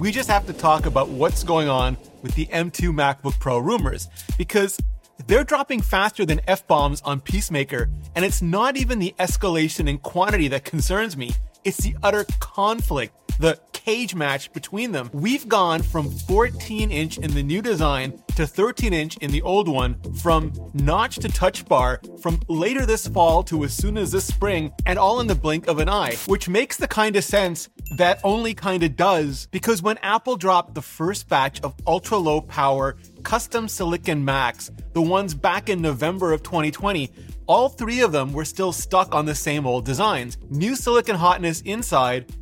we just have to talk about what's going on with the M2 MacBook Pro rumors because they're dropping faster than F bombs on Peacemaker, and it's not even the escalation in quantity that concerns me. It's the utter conflict, the cage match between them. We've gone from 14 inch in the new design to 13 inch in the old one, from notch to touch bar, from later this fall to as soon as this spring, and all in the blink of an eye, which makes the kind of sense that only kind of does because when Apple dropped the first batch of ultra low power custom silicon Macs, the ones back in November of 2020, all three of them were still stuck on the same old designs. New silicon hotness inside,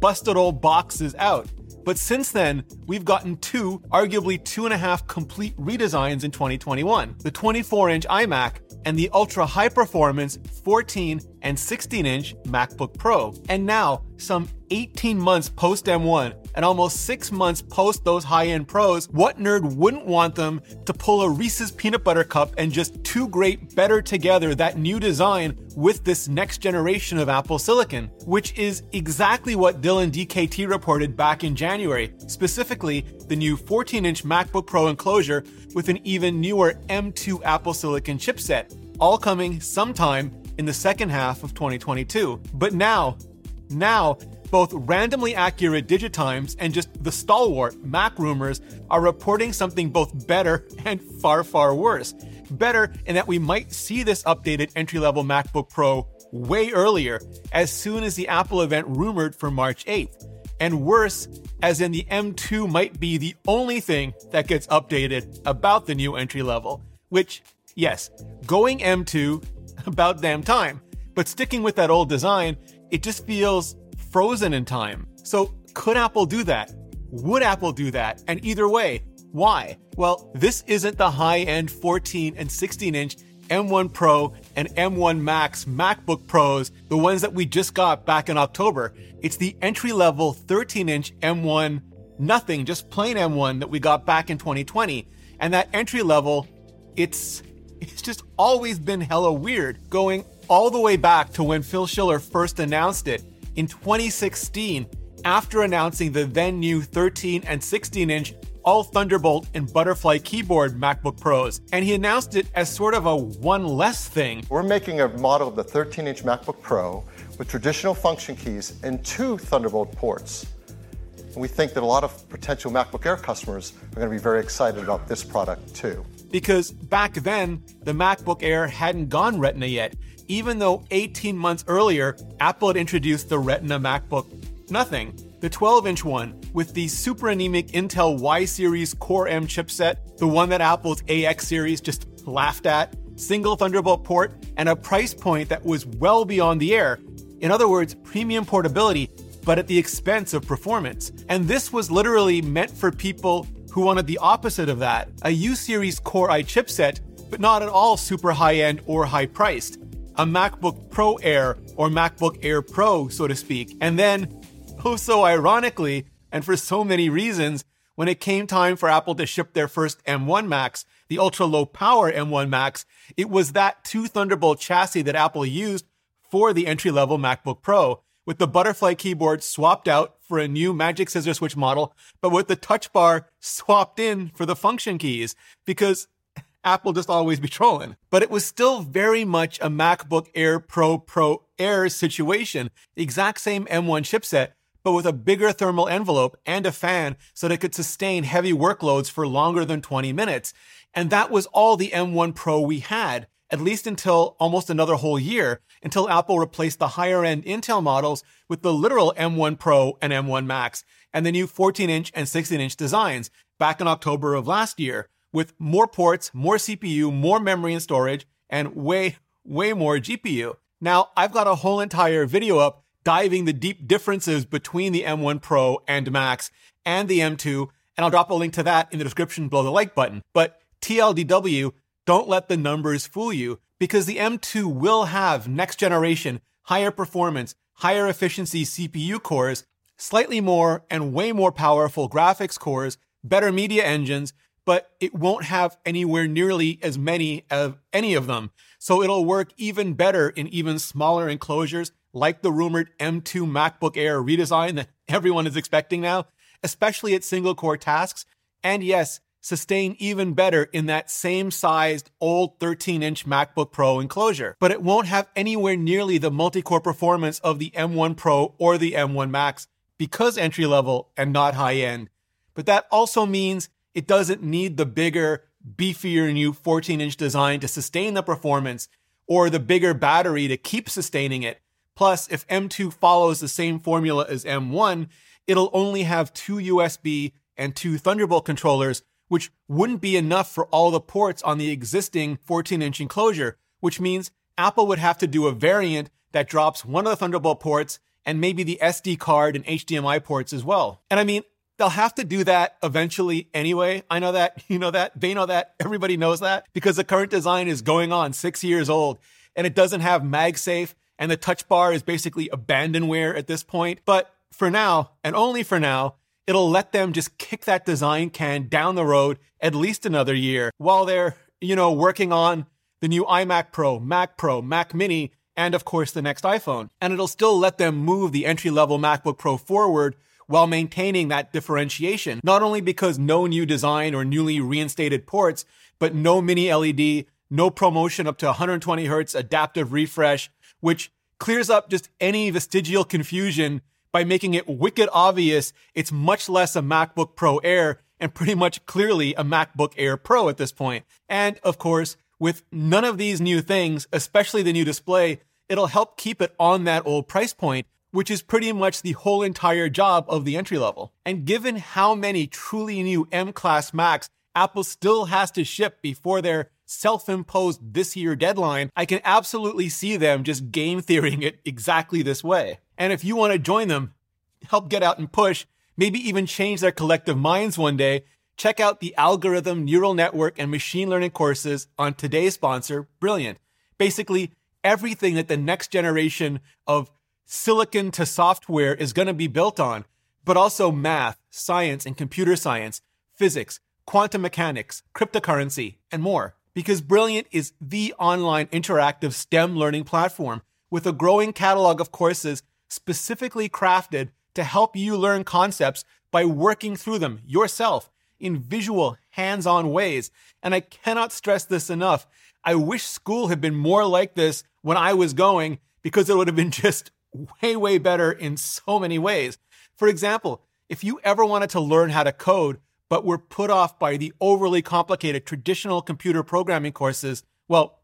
busted old boxes out. But since then, we've gotten two, arguably two and a half complete redesigns in 2021. The 24 inch iMac and the ultra high performance 14 and 16 inch MacBook Pro. And now, some 18 months post M1 and almost six months post those high end pros, what nerd wouldn't want them to pull a Reese's peanut butter cup and just two great better together that new design with this next generation of Apple Silicon, which is exactly what Dylan DKT reported back in January, specifically the new 14 inch MacBook Pro enclosure with an even newer M2 Apple Silicon chipset, all coming sometime in the second half of 2022. But now, now, both randomly accurate Digitimes and just the stalwart MacRumors are reporting something both better and far, far worse. Better in that we might see this updated entry level MacBook Pro way earlier, as soon as the Apple event rumored for March 8th. And worse, as in the M2 might be the only thing that gets updated about the new entry level. Which, yes, going M2, about damn time. But sticking with that old design, it just feels frozen in time. So, could Apple do that? Would Apple do that? And either way, why? Well, this isn't the high end 14 and 16 inch M1 Pro and M1 Max MacBook Pros, the ones that we just got back in October. It's the entry level 13 inch M1, nothing, just plain M1 that we got back in 2020. And that entry level, it's, it's just always been hella weird, going all the way back to when Phil Schiller first announced it in 2016 after announcing the then new 13 and 16 inch all Thunderbolt and Butterfly keyboard MacBook Pros, and he announced it as sort of a one less thing. We're making a model of the 13 inch MacBook Pro with traditional function keys and two Thunderbolt ports. And we think that a lot of potential MacBook Air customers are going to be very excited about this product too. Because back then, the MacBook Air hadn't gone Retina yet, even though 18 months earlier, Apple had introduced the Retina MacBook Nothing, the 12 inch one, with the super anemic Intel Y series Core M chipset, the one that Apple's AX series just laughed at, single Thunderbolt port, and a price point that was well beyond the Air. In other words, premium portability, but at the expense of performance. And this was literally meant for people who wanted the opposite of that a U series Core i chipset, but not at all super high end or high priced. A MacBook Pro Air or MacBook Air Pro, so to speak. And then oh so ironically, and for so many reasons, when it came time for Apple to ship their first M1 Macs, the ultra low power M1 Macs, it was that two Thunderbolt chassis that Apple used for the entry level MacBook Pro, with the butterfly keyboard swapped out for a new Magic Scissor Switch model, but with the touch bar swapped in for the function keys, because Apple just always be trolling. But it was still very much a MacBook Air Pro Pro Air situation, the exact same M1 chipset, but with a bigger thermal envelope and a fan so that it could sustain heavy workloads for longer than 20 minutes. And that was all the M1 Pro we had, at least until almost another whole year, until Apple replaced the higher end Intel models with the literal M1 Pro and M1 Max and the new 14 inch and 16 inch designs back in October of last year with more ports, more CPU, more memory and storage, and way, way more GPU. Now, I've got a whole entire video up diving the deep differences between the M1 Pro and Max and the M2, and I'll drop a link to that in the description below the like button. But TLDW, don't let the numbers fool you because the M2 will have next generation, higher performance, higher efficiency CPU cores, slightly more and way more powerful graphics cores, better media engines, but it won't have anywhere nearly as many of any of them. So it'll work even better in even smaller enclosures like the rumored M2 MacBook Air redesign that everyone is expecting now. especially at single core tasks. And yes, sustain even better in that same sized old 13 inch MacBook Pro enclosure. But it won't have anywhere nearly the multi core performance of the M1 Pro or the M1 Max because entry level and not high end. But that also means it doesn't need the bigger, beefier new 14 inch design to sustain the performance or the bigger battery to keep sustaining it. Plus, if M2 follows the same formula as M1, it'll only have two USB and two Thunderbolt controllers, which wouldn't be enough for all the ports on the existing 14 inch enclosure, which means Apple would have to do a variant that drops one of the Thunderbolt ports and maybe the SD card and HDMI ports as well. And I mean, they'll have to do that eventually anyway. I know that, you know that, they know that, everybody knows that because the current design is going on six years old and it doesn't have MagSafe and the touch bar is basically abandonware at this point. But for now, and only for now, it'll let them just kick that design can down the road at least another year while they're, you know, working on the new iMac Pro, Mac Pro, Mac Mini, and of course the next iPhone. And it'll still let them move the entry level MacBook Pro forward while maintaining that differentiation. Not only because no new design or newly reinstated ports, but no mini LED, no ProMotion up to 120 hertz adaptive refresh, which clears up just any vestigial confusion by making it wicked obvious it's much less a MacBook Pro Air and pretty much clearly a MacBook Air Pro at this point. And of course, with none of these new things, especially the new display, it'll help keep it on that old price point, which is pretty much the whole entire job of the entry level. And given how many truly new M class Macs Apple still has to ship before their self imposed this year deadline, I can absolutely see them just game theorying it exactly this way. And if you want to join them, help get out and push, maybe even change their collective minds one day, check out the algorithm, neural network, and machine learning courses on today's sponsor, Brilliant. Basically, everything that the next generation of silicon to software is going to be built on, but also math, science, and computer science, physics, quantum mechanics, cryptocurrency, and more. Because Brilliant is the online interactive STEM learning platform with a growing catalog of courses specifically crafted to help you learn concepts by working through them yourself in visual, hands on ways. And I cannot stress this enough. I wish school had been more like this when I was going because it would have been just way, way better in so many ways. For example, if you ever wanted to learn how to code, but were put off by the overly complicated traditional computer programming courses, well,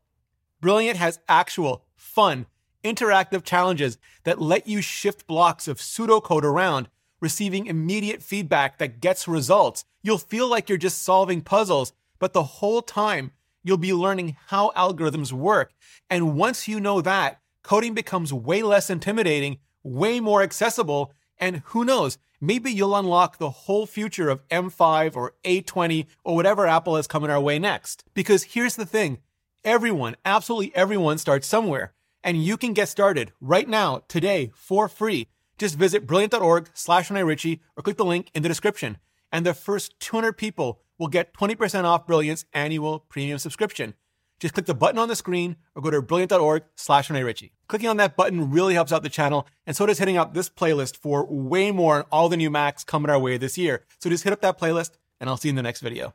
Brilliant has actual, fun, interactive challenges that let you shift blocks of pseudocode around, receiving immediate feedback that gets results. You'll feel like you're just solving puzzles, but the whole time you'll be learning how algorithms work. And once you know that, coding becomes way less intimidating, way more accessible, and who knows, maybe you'll unlock the whole future of M5 or A20 or whatever Apple is coming our way next. Because here's the thing everyone, absolutely everyone starts somewhere and you can get started right now, today, for free. Just visit brilliant.org slash Ritchie or click the link in the description. And the first 200 people will get 20% off Brilliant's annual premium subscription. Just click the button on the screen or go to brilliant.org slash Rene Ritchie. Clicking on that button really helps out the channel, and so does hitting up this playlist for way more on all the new Macs coming our way this year. So just hit up that playlist, and I'll see you in the next video.